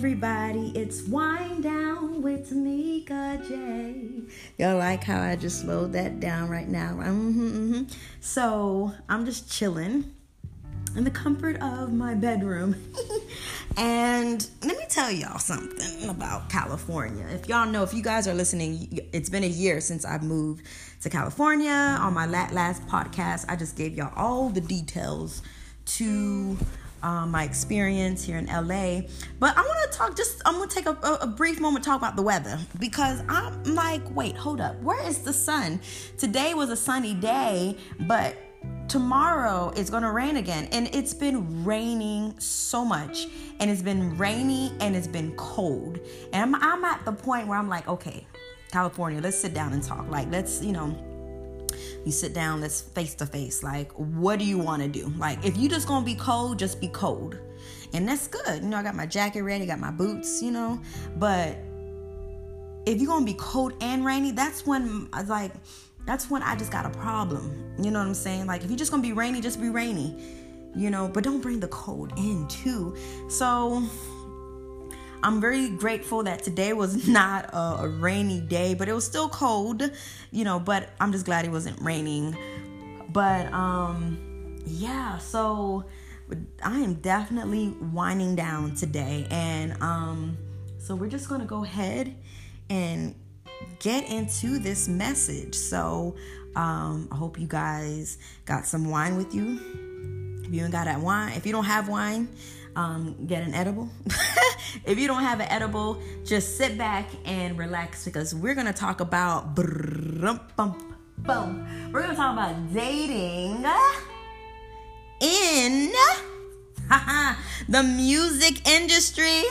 everybody. It's Wind Down with Tamika J. Y'all like how I just slowed that down right now? Mm-hmm, mm-hmm. So I'm just chilling in the comfort of my bedroom. and let me tell y'all something about California. If y'all know, if you guys are listening, it's been a year since I've moved to California. On my last podcast, I just gave y'all all the details to um, my experience here in LA. But I want to talk just, I'm going to take a, a, a, brief moment to talk about the weather because I'm like, wait, hold up. Where is the sun? Today was a sunny day, but tomorrow it's going to rain again. And it's been raining so much. And it's been rainy and it's been cold. And I'm, I'm at the point where I'm like, okay, California, let's sit down and talk. Like, let's, you know, you sit down, let's face to face. Like, what do you want to do? Like, if you just gonna be cold, just be cold. And that's good. You know, I got my jacket ready, got my boots, you know. But if you're gonna be cold and rainy, that's when I was like that's when I just got a problem. You know what I'm saying? Like if you're just gonna be rainy, just be rainy. You know, but don't bring the cold in too. So I'm very grateful that today was not a, a, rainy day, but it was still cold, you know, but I'm just glad it wasn't raining. But um yeah, so I am definitely winding down today and um so we're just going to go ahead and get into this message. So um I hope you guys got some wine with you. If you ain't got that wine, if you don't have wine, um, get an edible. if you don't have an edible, just sit back and relax because we're gonna talk about. We're gonna talk about dating in the music industry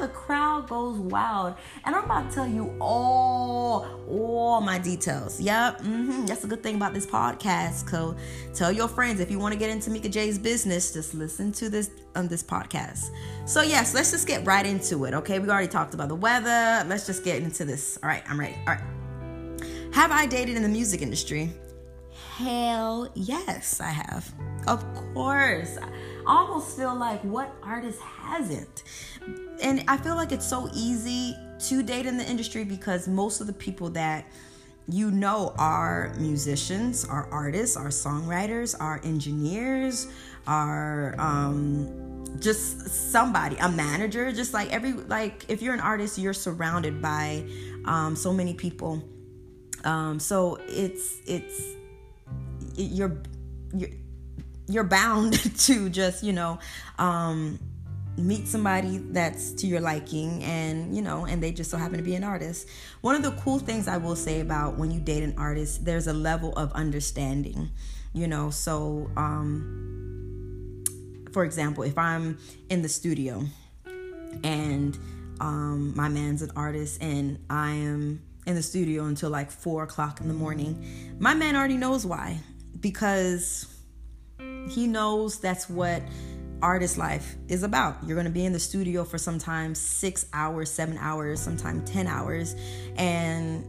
the crowd goes wild. And I'm about to tell you all, all my details. Yep, mm-hmm. that's a good thing about this podcast. So tell your friends if you want to get into Mika J's business, just listen to this on um, this podcast. So yes, let's just get right into it. Okay, we already talked about the weather. Let's just get into this. All right, I'm ready. All right. Have I dated in the music industry? Hell yes, I have. Of course. Almost feel like what artist hasn't? and I feel like it's so easy to date in the industry because most of the people that you know are musicians, are artists, are songwriters, are engineers, are um, just somebody, a manager. Just like every like, if you're an artist, you're surrounded by um, so many people. Um, so it's it's you're you're you're bound to just you know um meet somebody that's to your liking and you know and they just so happen to be an artist. One of the cool things i will say about when you date an artist there's a level of understanding you know. So um for example if i'm in the studio and um my man's an artist and i am in the studio until like four o'clock in the morning my man already knows why because he knows that's what artist life is about. You're going to be in the studio for sometimes 6 hours, 7 hours, sometimes 10 hours and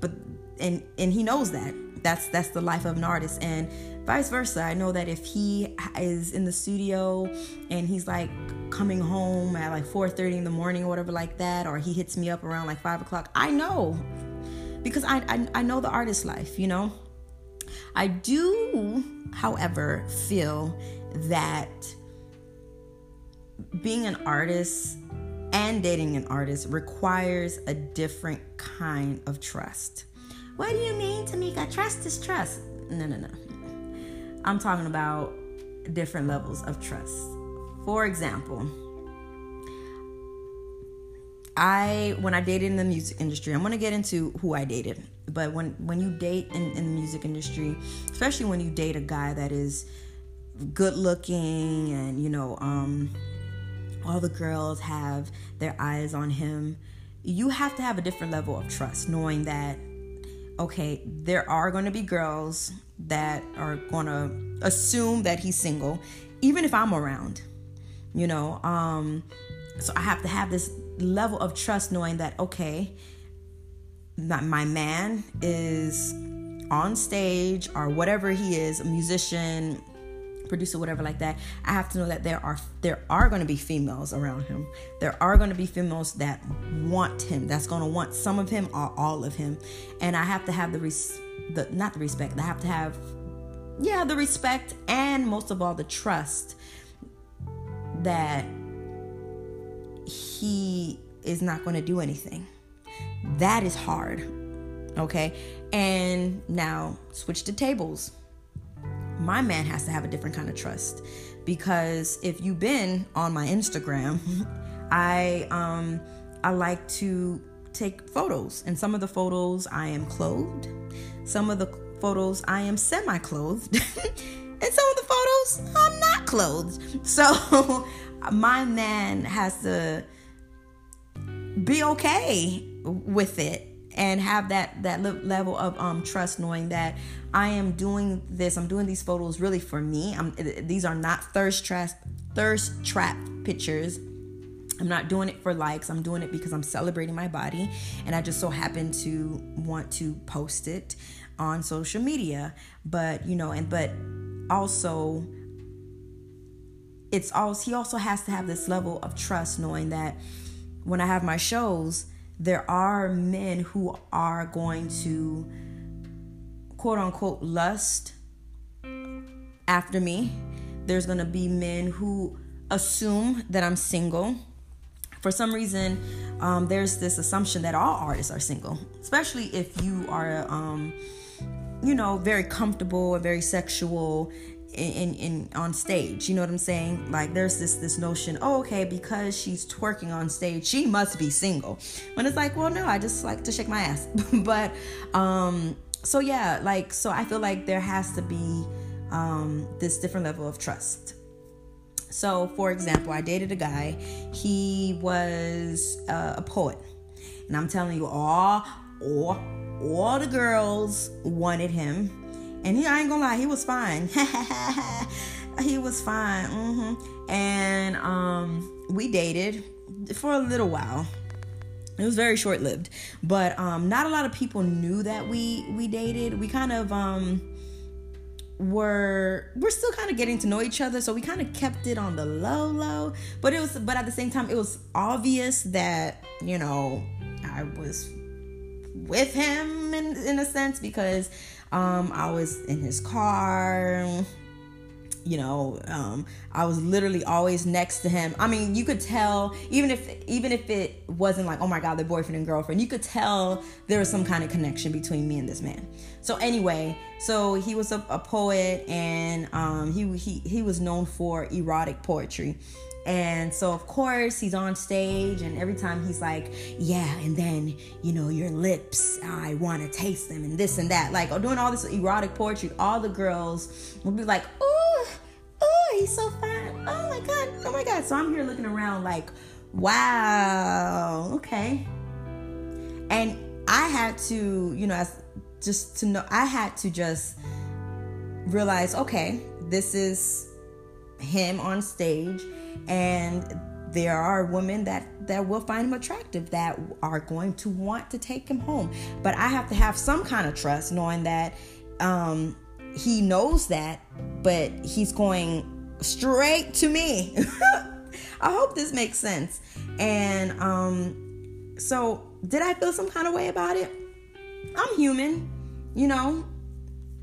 but and and he knows that. That's that's the life of an artist and vice versa. I know that if he is in the studio and he's like coming home at like 4:30 in the morning or whatever like that, or he hits me up around like five o'clock, I know because I, I I know the artist life, you know. I do, however, feel that being an artist and dating an artist requires a different kind of trust. What do you mean, Tamika? Trust is trust. No, no, no. I'm talking about different levels of trust. For example, I when I dated in the music industry, I'm gonna get into who I dated. But when when you date in, in the music industry, especially when you date a guy that is good looking and you know um all the girls have their eyes on him, you have to have a different level of trust, knowing that, okay, there are to be girls that are to assume that he's single, even if I'm around, you know. Um, so I have to have this level of trust, knowing that, okay, that my man is on stage or whatever he is, a musician, producer whatever like that i have to know that there are there are going to be females around him. There are going to be females that want him that's going to want some of him or all of him. And i have to have the res the not the respect i have to have yeah the respect and most of all the trust that he is not going to do anything. That is hard okay? And now switch the tables. My man has to have a different kind of trust because if you've been on my Instagram, I um I like to take photos. And some of the photos I am clothed, some of the photos I am semi-clothed, and some of the photos I'm not clothed. So my man has to be okay with it and have that that level of um, trust knowing that I am doing this I'm doing these photos really for me I'm these are not thirst trap thirst trap pictures I'm not doing it for likes. I'm doing it because I'm celebrating my body and I just so happen to want to post it on social media. But, you know, and but also it's also he also has to have this level of trust knowing that when I have my shows, there are men who are going to quote unquote lust after me. There's going to be men who assume that I'm single. For some reason, um, there's this assumption that all artists are single, especially if you are, um, you know, very comfortable or very sexual in, in on stage. You know what I'm saying? Like there's this this notion, oh, okay, because she's twerking on stage, she must be single. When it's like, well, no, I just like to shake my ass. but um so yeah, like so I feel like there has to be um this different level of trust. So, for example, I dated a guy. He was uh, a poet, and I'm telling you, all all all the girls wanted him and he, I ain't gonna lie, he was fine. he was fine. Mm-hmm. And um, we dated for a little while. It was very short lived, but um, not a lot of people knew that we we dated. We kind of um, were we're still kind of getting to know each other, so we kind of kept it on the low low. But it was, but at the same time, it was obvious that you know I was with him in in a sense because um, I was in his car. You know, um, I was literally always next to him. I mean, you could tell even if even if it wasn't like, oh my god, they're boyfriend and girlfriend, you could tell there was some kind of connection between me and this man. So anyway, so he was a, a poet and um, he he he was known for erotic poetry. And so, of course, he's on stage, and every time he's like, Yeah, and then, you know, your lips, I want to taste them, and this and that. Like, doing all this erotic poetry, all the girls would be like, Oh, oh, he's so fine. Oh my God, oh my God. So I'm here looking around like, Wow, okay. And I had to, you know, just to know, I had to just realize, okay, this is him on stage and there are women that that will find him attractive that are going to want to take him home. But i have to have some kind of trust knowing that um he knows that but he's going straight to me. I hope this makes sense. And um so did i feel some kind of way about it? I'm human you know?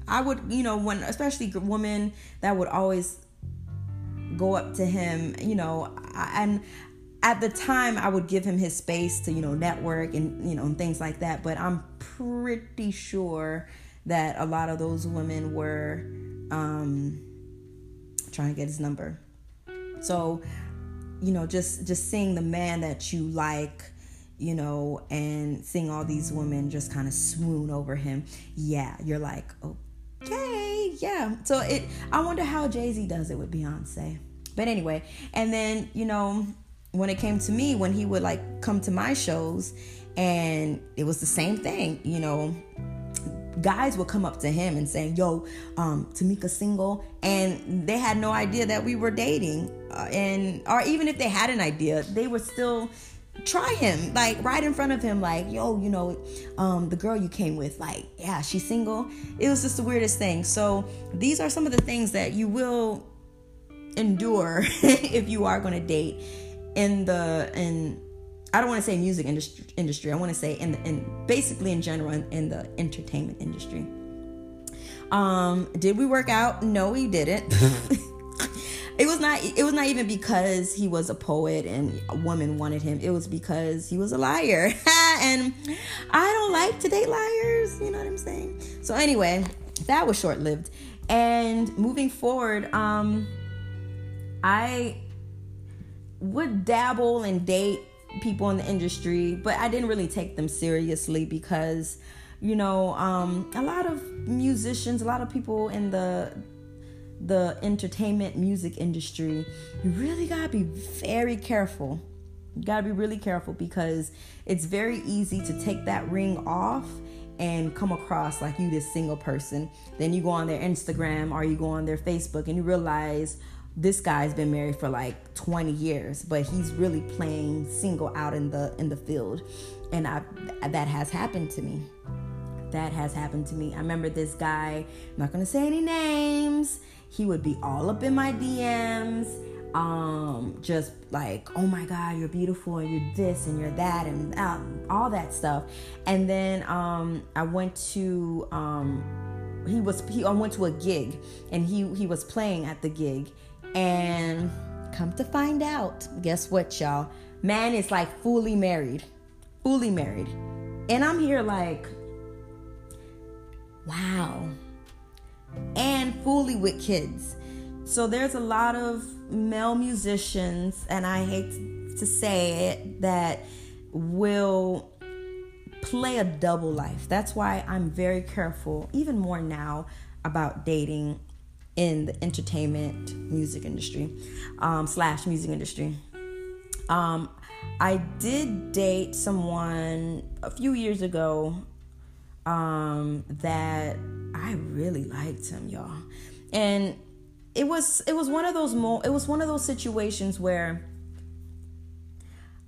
I would you know when especially women that would always go up to him, you know, and at the time I would give him his space to, you know, network and, you know, and things like that. But I'm pretty sure that a lot of those women were um, trying to get his number. So, you know, just just seeing the man that you like, you know, and seeing all these women just kind of swoon over him. Yeah, you're like, oh, okay, yeah. So it I wonder how Jay-Z does it with Beyonce. But anyway, and then, you know, when it came to me, when he would like come to my shows and it was the same thing, you know, guys would come up to him and say, "Yo, um, Tamika single," and they had no idea that we were dating, uh, and or even if they had an idea, they were still try him like right in front of him like yo you know um the girl you came with like yeah she's single it was just the weirdest thing so these are some of the things that you will endure if you are going to date in the in I don't want to say music industry. industry I want to say in the, in basically in general in, in the entertainment industry. Um, did we work out? No, we didn't. it was not it was not even because he was a poet and a woman wanted him. It was because he was a liar. And i don't like to date liars you know what i'm saying? So anyway that was short-lived. And moving forward um i would dabble and date people in the industry but i didn't really take them seriously because you know um a lot of musicians a lot of people in the the entertainment music industry, you really gotta be very careful. You gotta be really careful because it's very easy to take that ring off and come across like you this single person. Then you go on their Instagram or you go on their Facebook and you realize this guy's been married for like 20 years, but he's really playing single out in the in the field. And I that has happened to me. That has happened to me. I remember this guy, I'm not gonna say any names he would be all up in my DMs, um, just like, oh my God, you're beautiful and you're this and you're that and uh, all that stuff. And then um, I went to um, he was he I went to a gig and he he was playing at the gig and come to find out, guess what, y'all? Man is like fully married, fully married, and I'm here like, wow and fully with kids. So there's a lot of male musicians, and I hate to say it, that will play a double life. That's why I'm very careful, even more now, about dating in the entertainment music industry um, slash music industry. Um, I did date someone a few years ago um, that I really liked him, y'all. And it was it was one of those mo- it was one of those situations where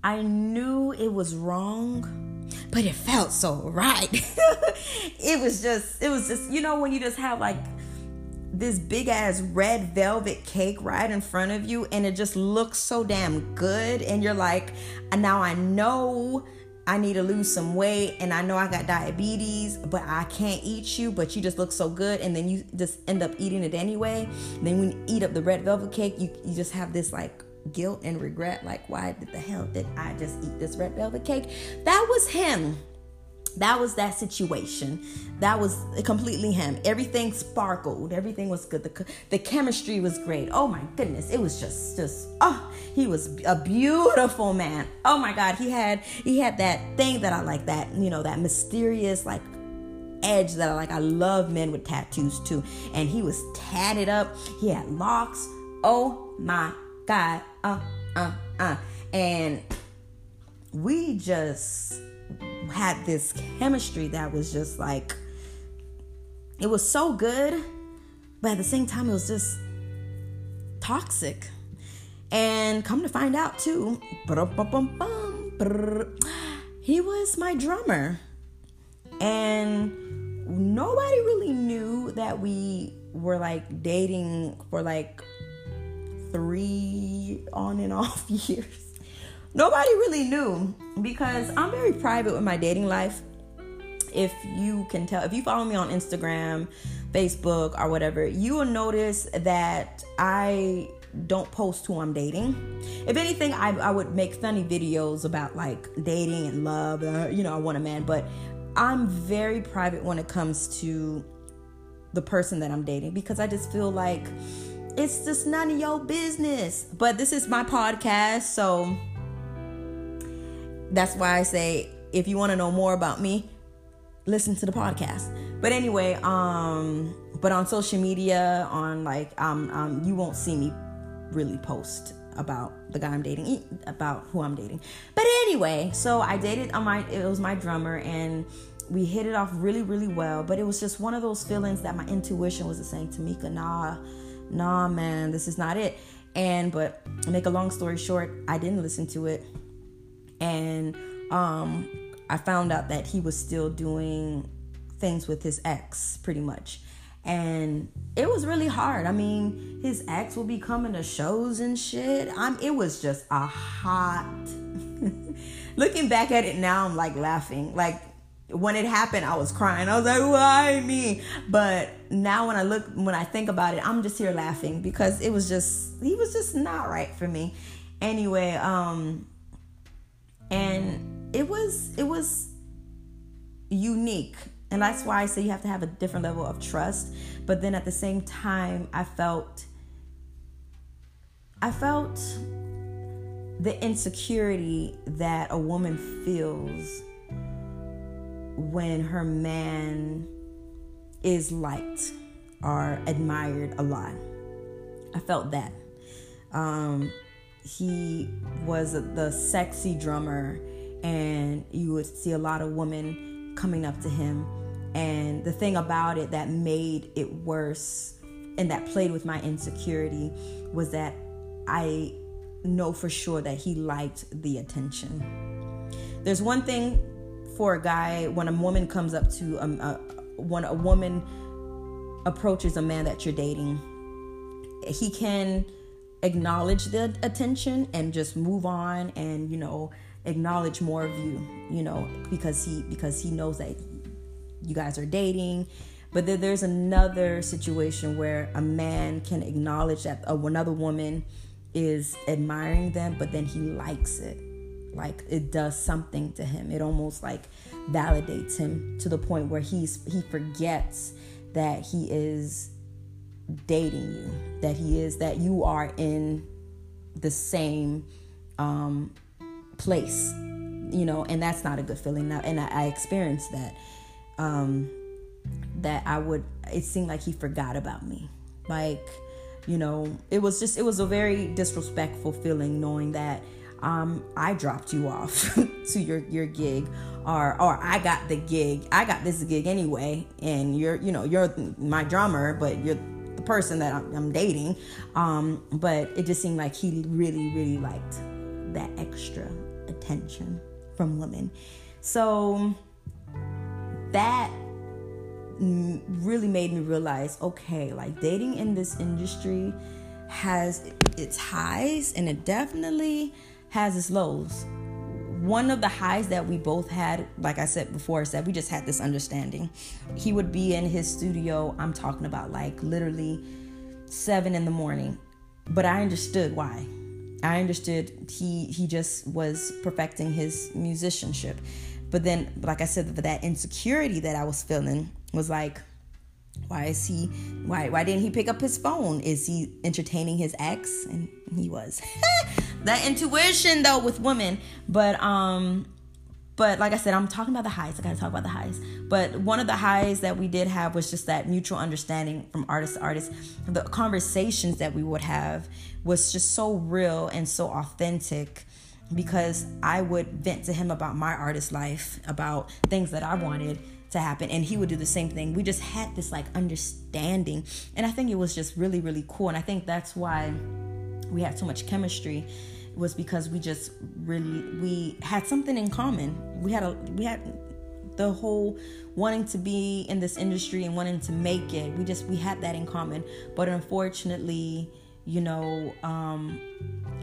I knew it was wrong, but it felt so right. it was just it was just you know when you just have like this big ass red velvet cake right in front of you and it just looks so damn good and you're like now I know I need to lose some weight and I know I got diabetes, but I can't eat you, but you just look so good. And then you just end up eating it anyway. And then when you eat up the red velvet cake, you, you just have this like guilt and regret like, why did the hell did I just eat this red velvet cake? That was him that was that situation. That was completely him. Everything sparkled. Everything was good. The, the chemistry was great. Oh my goodness. It was just just oh he was a beautiful man. Oh my god. He had he had that thing that i like that you know that mysterious like edge that i like. I love men with tattoos too. And he was tatted up. He had locks. Oh my god. Uh uh uh. And we just had this chemistry that was just like it was so good, but at the same time it was just toxic. And come to find out too, he was my drummer. And nobody really knew that we were like dating for like three on and off years nobody really knew because I'm very private with my dating life. If you can tell, if you follow me on Instagram, Facebook, or whatever, you will notice that I don't post who I'm dating. If anything, I, I would make funny videos about like dating and love. Uh, you know, I want a man, but I'm very private when it comes to the person that I'm dating because I just feel like it's just none of your business. But this is my podcast, so that's why I say if you want to know more about me, listen to the podcast. But anyway, um, but on social media, on like um, um, you won't see me really post about the guy I'm dating, about who I'm dating. But anyway, so I dated on my it was my drummer and we hit it off really, really well. But it was just one of those feelings that my intuition was saying, Tamika, nah, nah, man, this is not it. And but make a long story short, I didn't listen to it and um, I found out that he was still doing things with his ex, pretty much. and it was really hard. I mean, his ex would be coming to shows and shit. I'm it was just a hot looking back at it now, I'm like laughing. Like when it happened, I was crying. I was like, why me? But now when I look when I think about it, I'm just here laughing because it was just he was just not right for me. Anyway, um and it was it was unique and that's why I say you have to have a different level of trust. But then at the same time, I felt I felt the insecurity that a woman feels when her man is liked or admired a lot. I felt that. Um, he was the sexy drummer, and you would see a lot of women coming up to him. And the thing about it that made it worse and that played with my insecurity was that I know for sure that he liked the attention. There's one thing for a guy when a woman comes up to a, a when a woman approaches a man that you're dating, he can acknowledge the attention and just move on and you know acknowledge more of you you know because he because he knows that you guys are dating but then there's another situation where a man can acknowledge that another woman is admiring them, but then he likes it. Like it does something to him. It almost like validates him to the point where he's he forgets that he is dating you, that he is that you are in the same um, place, you know, and that's not a good feeling. Now, and I, I experienced that. Um, that I would. It seemed like he forgot about me, like you know it was just it was a very disrespectful feeling knowing that um, I dropped you off to your your gig, or or I got the gig. I got this gig anyway, and you're you know you're my drummer, but you're person that I'm, I'm dating. Um, but it just seemed like he really really liked that extra attention from women. So that really made me realize okay, like dating in this industry has its highs and it definitely has its lows. One of the highs that we both had, like I said before, is that we just had this understanding. He would be in his studio, I'm talking about like literally seven in the morning, but I understood why. I understood he he just was perfecting his musicianship. But then, like I said, that insecurity that I was feeling was like, why is he why why didn't he pick up his phone is he entertaining his ex and he was that intuition though with women but um but like i said i'm talking about the highs. I gotta talk about the highs. But one of the highs that we did have was just that mutual understanding from artist to artist. The conversations that we would have was just so real and so authentic because i would vent to him about my artist life about things that i wanted to happen and he would do the same thing. We just had this like understanding and i think it was just really really cool and i think that's why we had so much chemistry was because we just really we had something in common. We had a we had the whole wanting to be in this industry and wanting to make it. We just we had that in common. But unfortunately you know um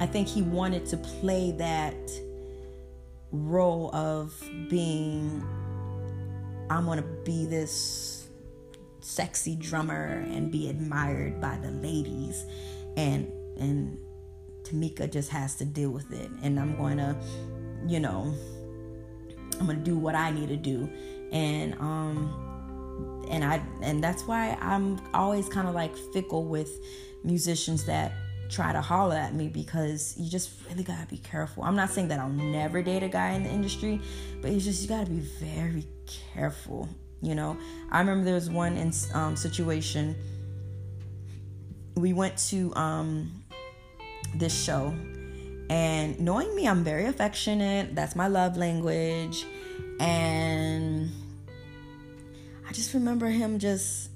i think he wanted to play that role of being I'm gonna be this sexy drummer and be admired by the ladies. And and Tamika just has to deal with it and I'm going to you know I'm going to do what I need to do and um and I and that's why I'm always kind of like fickle with musicians that try to holler at me because you just really gotta be careful. I'm not saying that I'll never date a guy in the industry, but it's just you gotta be very careful. You know, I remember there was one in, um, situation. We went to um, this show, and knowing me, I'm very affectionate. That's my love language, and I just remember him just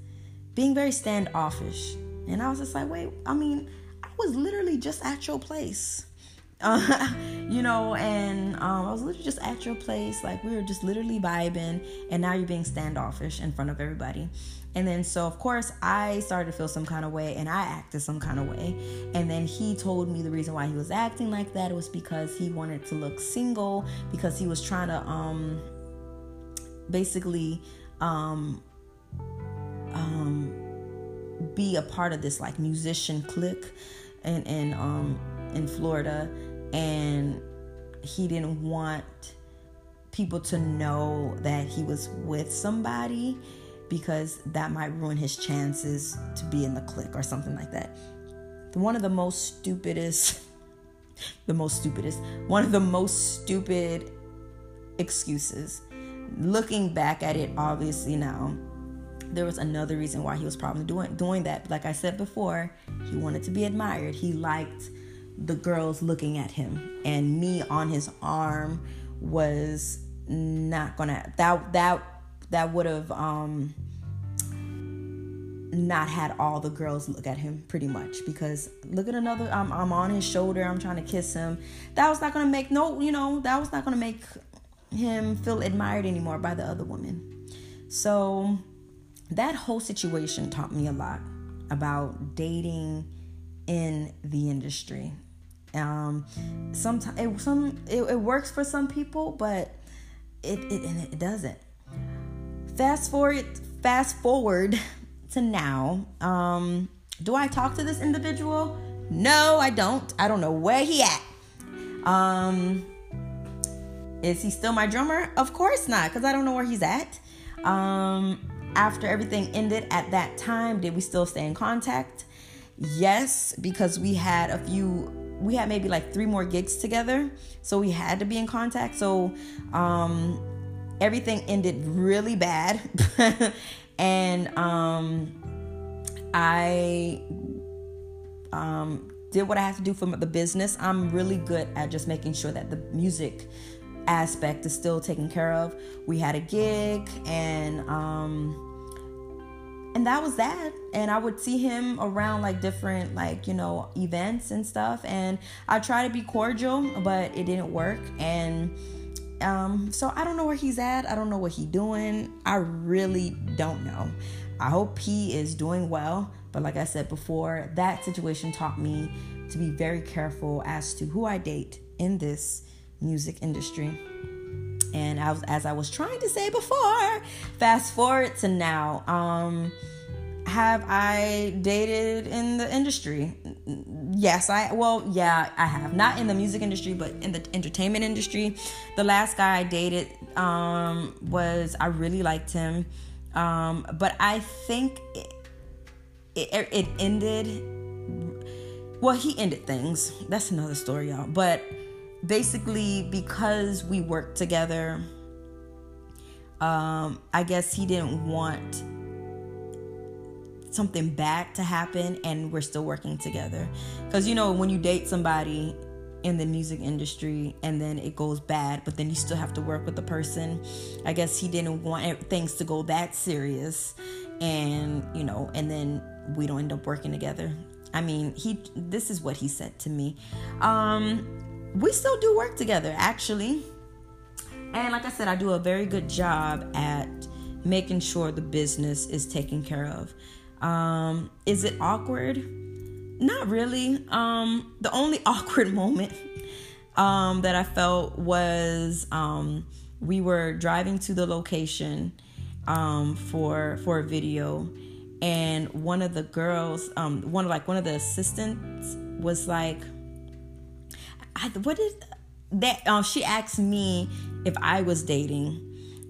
being very standoffish. And I was just like, wait, I mean, I was literally just at your place. Uh, you know, and um, I was literally just at your place, like we were just literally vibing, and now you're being standoffish in front of everybody. And then, so of course, I started to feel some kind of way and I acted some kind of way. And then he told me the reason why he was acting like that was because he wanted to look single, because he was trying to, um, basically, um, um, be a part of this like musician clique in, in, um, in Florida. And he didn't want people to know that he was with somebody because that might ruin his chances to be in the clique or something like that. One of the most stupidest, the most stupidest, one of the most stupid excuses. Looking back at it, obviously now, there was another reason why he was probably doing doing that. Like I said before, he wanted to be admired. He liked the girls looking at him, and me on his arm was not gonna that that that would have um not had all the girls look at him pretty much because look at another I'm, I'm on his shoulder i'm trying to kiss him. That was not gonna make no you know that was not gonna make him feel admired anymore by the other women so that whole situation taught me a lot about dating in the industry um sometimes it, some it, it works for some people but it, it and it doesn't. Fast forward fast forward to now um do i talk to this individual? No i don't. I don't know where he at. Um is he still my drummer? Of course not because i don't know where he's at. Um after everything ended at that time did we still stay in contact? Yes because we had a few we had maybe like three more gigs together so we had to be in contact. So um everything ended really bad. And um i um did what i had to do for the business. I'm really good at just making sure that the music aspect is still taken care of. We had a gig and um and that was that and i would see him around like different like you know events and stuff and i try to be cordial but it didn't work and um, so I don't know where he's at. I don't know what he's doing. I really don't know. I hope he is doing well. But like I said before, that situation taught me to be very careful as to who I date in this music industry. And as, as I was trying to say before, fast forward to now. Um, have I dated in the industry? Yes, I well, yeah, I have. Not in the music industry, but in the entertainment industry. The last guy I dated um, was I really liked him, um, but I think it, it, it ended. Well, he ended things. That's another story, y'all. But basically, because we worked together, um, I guess he didn't want something bad to happen and we're still working together. Because, you know, when you date somebody in the music industry and then it goes bad, but then you still have to work with the person, I guess he didn't want things to go that serious. And, you know, and then we don't end up working together. I mean, he this is what he said to me. Um, we still do work together, actually. And like I said, I do a very good job at making sure the business is taken care of. Um, is it awkward? Not really. Um, the only awkward moment um, that I felt was um, we were driving to the location um, for for a video, and one of the girls, um, one of like one of the assistants, was like, I, "What is that?" Um, she asked me if I was dating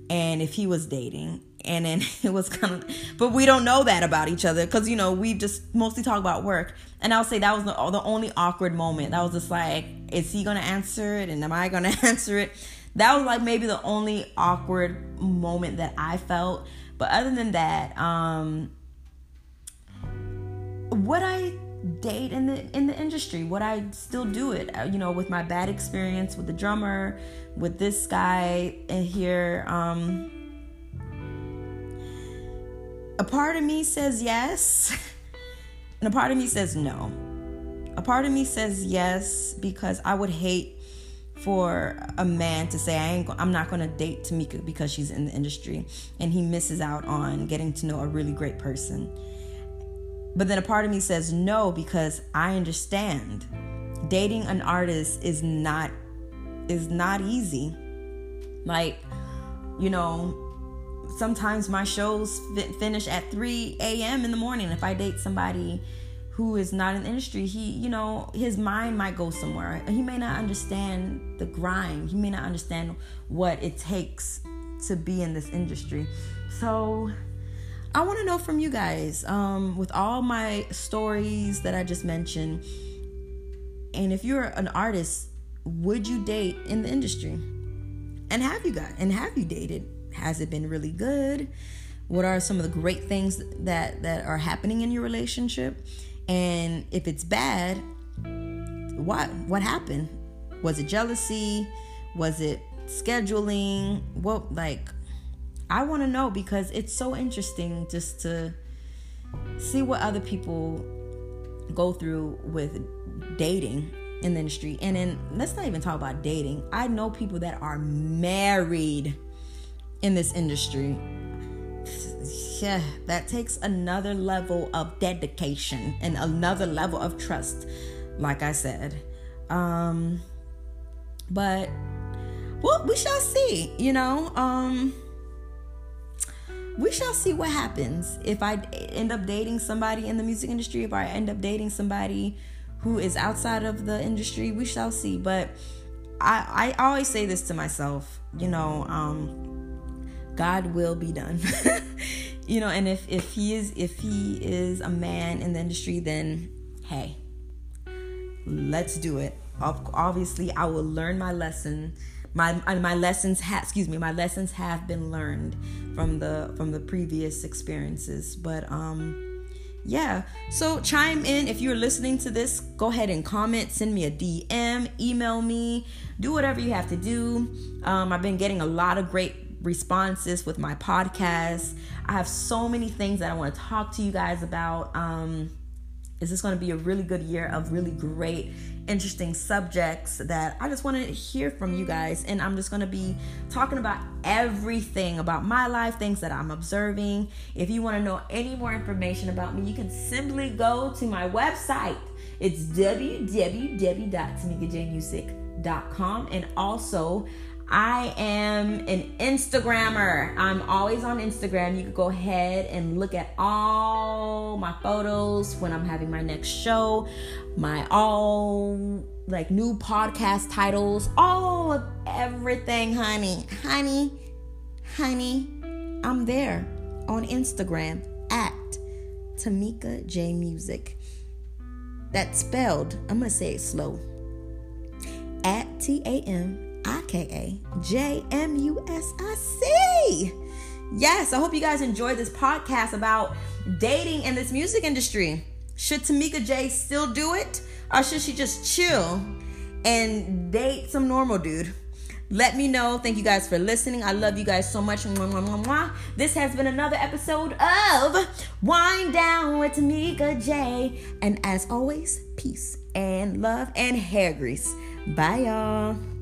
and if he was dating, and then it was kind of but we don't know that about each other because you know we just mostly talk about work. And i'll say that was the, the only awkward moment. That was just like is he gonna answer it and am i gonna answer it? That was like maybe the only awkward moment that i felt. But other than that um would i date in the in the industry would i still do it uh, you know with my bad experience with the drummer with this guy in here um a part of me says yes, and a part of me says no. A part of me says yes because I would hate for a man to say I ain't I'm not going to date Tamika because she's in the industry and he misses out on getting to know a really great person. But then a part of me says no because I understand dating an artist is not is not easy. Like, you know, sometimes my shows finish at 3 a.m. in the morning. If I date somebody who is not in the industry, he, you know, his mind might go somewhere. He may not understand the grind. He may not understand what it takes to be in this industry. So, I want to know from you guys, um, with all my stories that I just mentioned, and if you're an artist, would you date in the industry? And have you got and have you dated? Has it been really good? What are some of the great things that that are happening in your relationship? And if it's bad, what what happened? Was it jealousy? Was it scheduling? What like I want to know because it's so interesting just to see what other people go through with dating in the industry. And then let's not even talk about dating. I know people that are married in this industry yeah, that takes another level of dedication and another level of trust, like I said. Um, but well, we shall see, you know. Um, we shall see what happens if I end up dating somebody in the music industry, if I end up dating somebody who is outside of the industry, we shall see. But I, I always say this to myself, you know, um, God will be done. you know and if if he is if he is a man in the industry then hey let's do it obviously i will learn my lesson my my lessons have excuse me my lessons have been learned from the from the previous experiences but um yeah so chime in if you're listening to this go ahead and comment send me a dm email me do whatever you have to do um, i've been getting a lot of great responses with my podcast. I have so many things that I want to talk to you guys about. Um, is this going to be a really good year of really great, interesting subjects that I just want to hear from you mm-hmm. guys? And I'm just going to be talking about everything about my life, things that I'm observing. If you want to know any more information about me, you can simply go to my website. It's www.tamikajmusic.com. And also, I am an Instagrammer. I'm always on Instagram. You can go ahead and look at all my photos when I'm having my next show, my all like new podcast titles, all of everything, honey. Honey, honey, I'm there on Instagram at Tamika J Music. That's spelled, I'm gonna say it slow. At T A M I K A J M U S I C. Yes, I hope you guys enjoyed this podcast about dating in this music industry. Should Tamika J still do it? Or should she just chill and date some normal dude? Let me know. Thank you guys for listening. I love you guys so much. This has been another episode of Wind Down with Tamika J. And as always, peace and love and hair grease. Bye, y'all.